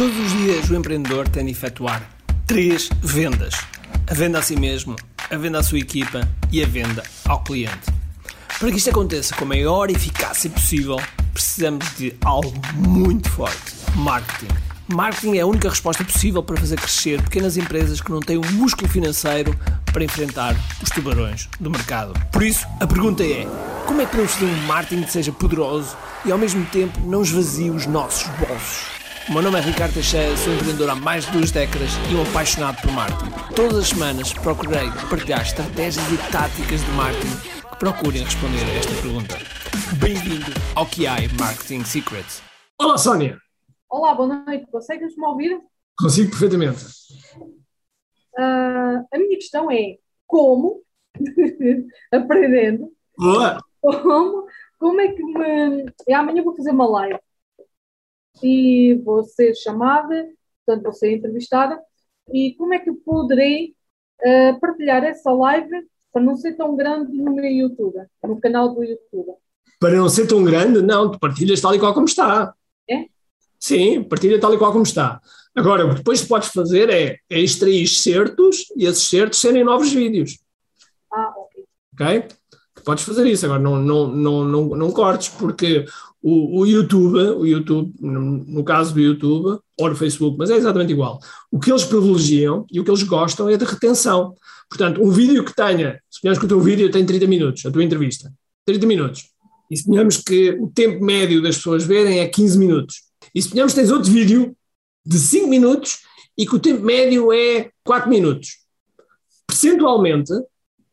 Todos os dias o empreendedor tem de efetuar três vendas: a venda a si mesmo, a venda à sua equipa e a venda ao cliente. Para que isto aconteça com a maior eficácia possível, precisamos de algo muito forte: marketing. Marketing é a única resposta possível para fazer crescer pequenas empresas que não têm o músculo financeiro para enfrentar os tubarões do mercado. Por isso, a pergunta é: como é que podemos fazer um marketing que seja poderoso e ao mesmo tempo não esvazie os nossos bolsos? O meu nome é Ricardo Teixeira, sou empreendedor há mais de duas décadas e um apaixonado por marketing. Todas as semanas procurei partilhar estratégias e táticas de marketing que procurem responder a esta pergunta. Bem-vindo ao QI Marketing Secrets. Olá, Sónia. Olá, boa noite. Consegues-me ouvir? Consigo perfeitamente. Uh, a minha questão é como, aprendendo, Boa. como, como é que me. Eu amanhã vou fazer uma live e vou ser chamada, portanto vou ser entrevistada, e como é que eu poderei uh, partilhar essa live para não ser tão grande no meu YouTube, no canal do YouTube? Para não ser tão grande, não, tu partilhas tal e qual como está. É? Sim, partilha tal e qual como está. Agora, o que depois podes fazer é, é extrair certos e esses certos serem novos vídeos. Ah, ok. Ok? Podes fazer isso, agora não, não, não, não, não cortes, porque o, o YouTube, o YouTube, no, caso do YouTube, ou no Facebook, mas é exatamente igual. O que eles privilegiam e o que eles gostam é de retenção. Portanto, um vídeo que tenha, suponhamos que o teu vídeo tem 30 minutos, a tua entrevista, 30 minutos, e suponhamos que o tempo médio das pessoas verem é 15 minutos, e suponhamos que tens outro vídeo de 5 minutos e que o tempo médio é 4 minutos. Percentualmente,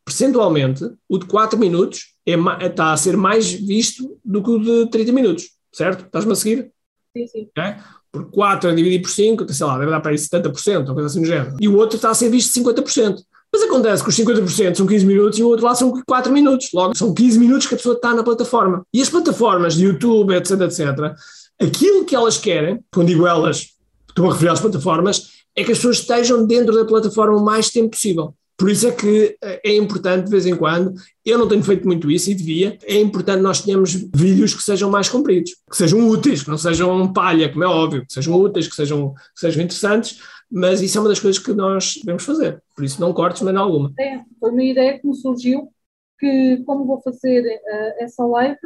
percentualmente, o de 4 minutos é, está a ser mais visto do que o de 30 minutos, certo? Estás-me a seguir? Sim, sim. Okay? Por 4 a dividir por 5, sei lá, deve dar para aí 70%, uma coisa assim do género. E o outro está a ser visto 50%. Mas acontece que os 50% são 15 minutos e o outro lá são 4 minutos. Logo, são 15 minutos que a pessoa está na plataforma. E as plataformas de YouTube, etc, etc, aquilo que elas querem, quando digo elas, estou a referir às plataformas, é que as pessoas estejam dentro da plataforma o mais tempo possível. Por isso é que é importante, de vez em quando, eu não tenho feito muito isso e devia, é importante nós tenhamos vídeos que sejam mais compridos, que sejam úteis, que não sejam palha, como é óbvio, que sejam úteis, que sejam, que sejam interessantes, mas isso é uma das coisas que nós devemos fazer. Por isso não cortes, mas não alguma. É, foi uma ideia que me surgiu, que como vou fazer uh, essa live,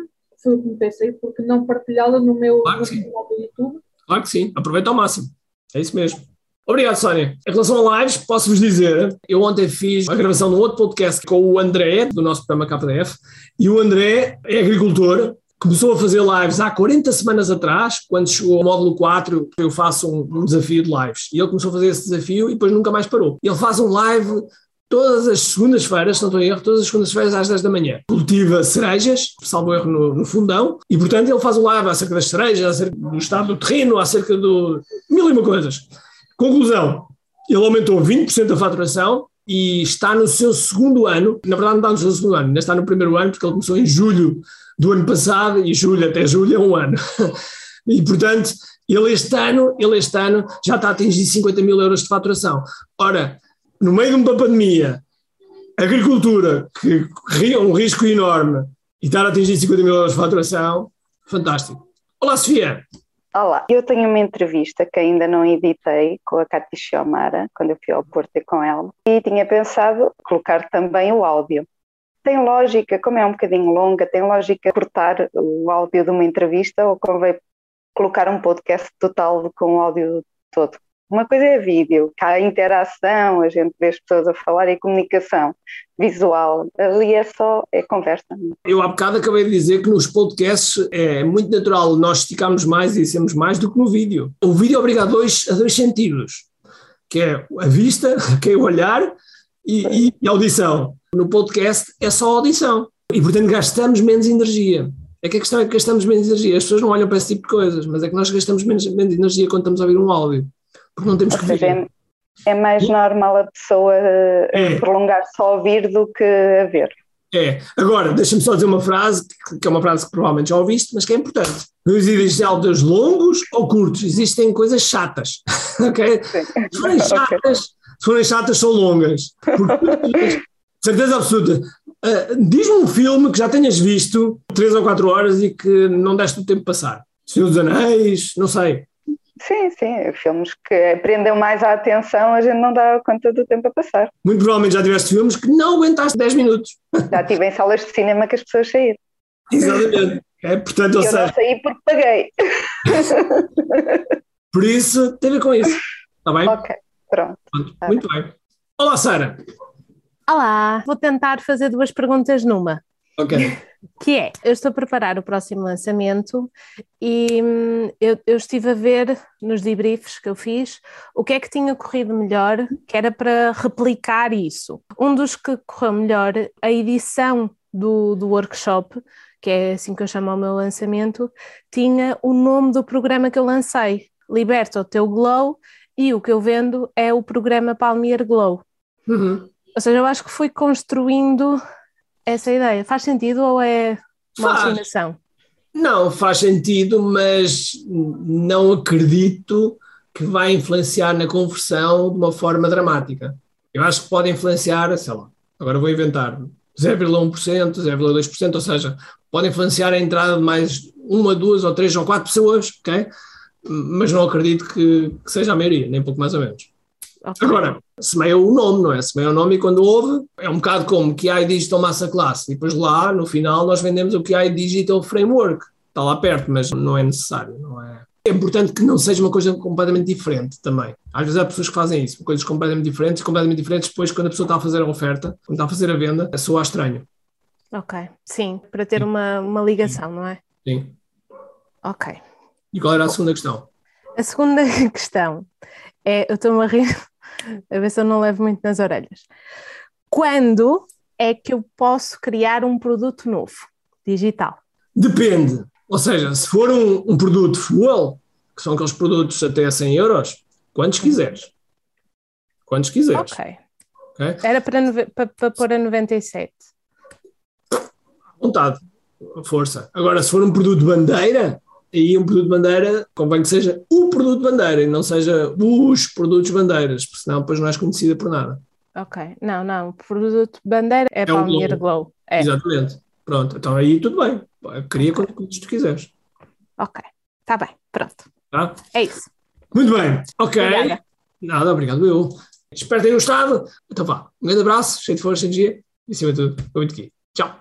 foi o que me pensei, porque não partilhá-la no meu claro no canal do YouTube. Claro que sim, aproveita ao máximo. É isso mesmo. Obrigado, Sónia. Em relação a lives, posso-vos dizer, eu ontem fiz a gravação de um outro podcast com o André, do nosso programa KDF, e o André é agricultor, começou a fazer lives há 40 semanas atrás, quando chegou ao módulo 4, eu faço um, um desafio de lives. E ele começou a fazer esse desafio e depois nunca mais parou. Ele faz um live todas as segundas-feiras, se não estou em erro, todas as segundas-feiras às 10 da manhã. Cultiva cerejas, salvo erro no, no, fundão, e portanto ele faz um live acerca das cerejas, acerca do estado do terreno, acerca do mil e uma coisas. Conclusão, ele aumentou 20% a faturação e está no seu segundo ano, na verdade não está no seu segundo ano, ainda está no primeiro ano, porque ele começou em julho do ano passado e julho até julho é um ano. E portanto, ele este ano, ele este ano já está a atingir 50 mil euros de faturação. Ora, no meio de uma pandemia, agricultura, que corria um risco enorme, e estar a atingir 50 mil euros de faturação, fantástico. Olá, Sofia. Olá, eu tenho uma entrevista que ainda não editei com a Cátia Xiomara, quando eu fui ao Porto com ela, e tinha pensado colocar também o áudio. Tem lógica, como é um bocadinho longa, tem lógica cortar o áudio de uma entrevista ou convém colocar um podcast total com o áudio todo? Uma coisa é vídeo, que há interação, a gente vê as pessoas a falar e comunicação visual. Ali é só é conversa. Eu há bocado acabei de dizer que nos podcasts é muito natural nós esticarmos mais e dizemos mais do que no vídeo. O vídeo obriga a dois, a dois sentidos, que é a vista, que é o olhar e, e a audição. No podcast é só audição e, portanto, gastamos menos energia. É que a questão é que gastamos menos energia. As pessoas não olham para esse tipo de coisas, mas é que nós gastamos menos, menos energia quando estamos a ouvir um áudio porque não temos Ou que seja, é, é, mais normal a pessoa é. prolongar só ouvir do que a ver. É. Agora, deixa-me só dizer uma frase, que é uma frase que provavelmente já ouviste, mas que é importante. Não existem áudios longos ou curtos, existem coisas chatas. ok? Se forem chatas, se forem chatas são longas. Porque, certeza absoluta. Uh, Diz-me um filme que já tenhas visto, três ou quatro horas, e que não deste o tempo passar. Senhor dos Anéis, não sei. Sim, sim, filmes que prendem mais a atenção, a gente não dá conta do tempo a passar. Muito provavelmente já tiveste filmes que não aguentaste 10 minutos. Já tive em salas de cinema que as pessoas saíram. Exatamente. É, portanto, Eu não saí porque paguei. por isso tem a ver com isso. Está bem? Ok, pronto. Pronto. Muito bem. Olá, Sara. Olá, vou tentar fazer duas perguntas numa. Ok. Que é, eu estou a preparar o próximo lançamento e hum, eu, eu estive a ver nos debriefs que eu fiz o que é que tinha corrido melhor, que era para replicar isso. Um dos que correu melhor, a edição do, do workshop, que é assim que eu chamo o meu lançamento, tinha o nome do programa que eu lancei, Liberta o Teu Glow, e o que eu vendo é o programa Palmier Glow. Uhum. Ou seja, eu acho que fui construindo essa ideia. Faz sentido ou é uma alucinação? Não, faz sentido, mas não acredito que vai influenciar na conversão de uma forma dramática. Eu acho que pode influenciar, sei lá, agora vou inventar, 0,1%, 0,2%, ou seja, pode influenciar a entrada de mais uma, duas ou três ou quatro pessoas, ok? Mas não acredito que, que seja a maioria, nem pouco mais ou menos. Ok. Agora, semeia o nome, não é? Semeia o nome e quando ouve, é um bocado como QI Digital Massa Classe. E depois lá, no final, nós vendemos o QI Digital Framework. Está lá perto, mas não é necessário, não é? É importante que não seja uma coisa completamente diferente também. Às vezes há pessoas que fazem isso, coisas completamente diferentes, completamente diferentes, depois quando a pessoa está a fazer a oferta, quando está a fazer a venda, soa estranho. Ok, sim, para ter uma, uma ligação, não é? Sim. Ok. E qual era a segunda questão? A segunda questão é, eu estou-me a rir, a ver se eu não levo muito nas orelhas. Quando é que eu posso criar um produto novo, digital? Depende. Ou seja, se for um, um produto fuel, que são aqueles produtos até 100 euros, quantos quiseres. Quantos quiseres. Ok. ok? Era para, para, para pôr a 97. vontade, força. Agora, se for um produto de bandeira, aí um produto de bandeira convém que seja o produto de bandeira e não seja os produtos bandeiras, porque senão depois não és conhecida por nada. Ok, não, não, o produto bandeira é, o Palmier Glow. É, Exatamente. Pronto, então aí tudo bem. Cria quantos quantos tu quiseres. ok, está bem, pronto. Tá? É isso. Muito bem. Ok. Obrigada. Nada, obrigado eu. Espero tenham gostado. Então vá. Um grande abraço, cheio de força, energia e acima de tudo, muito aqui. Tchau.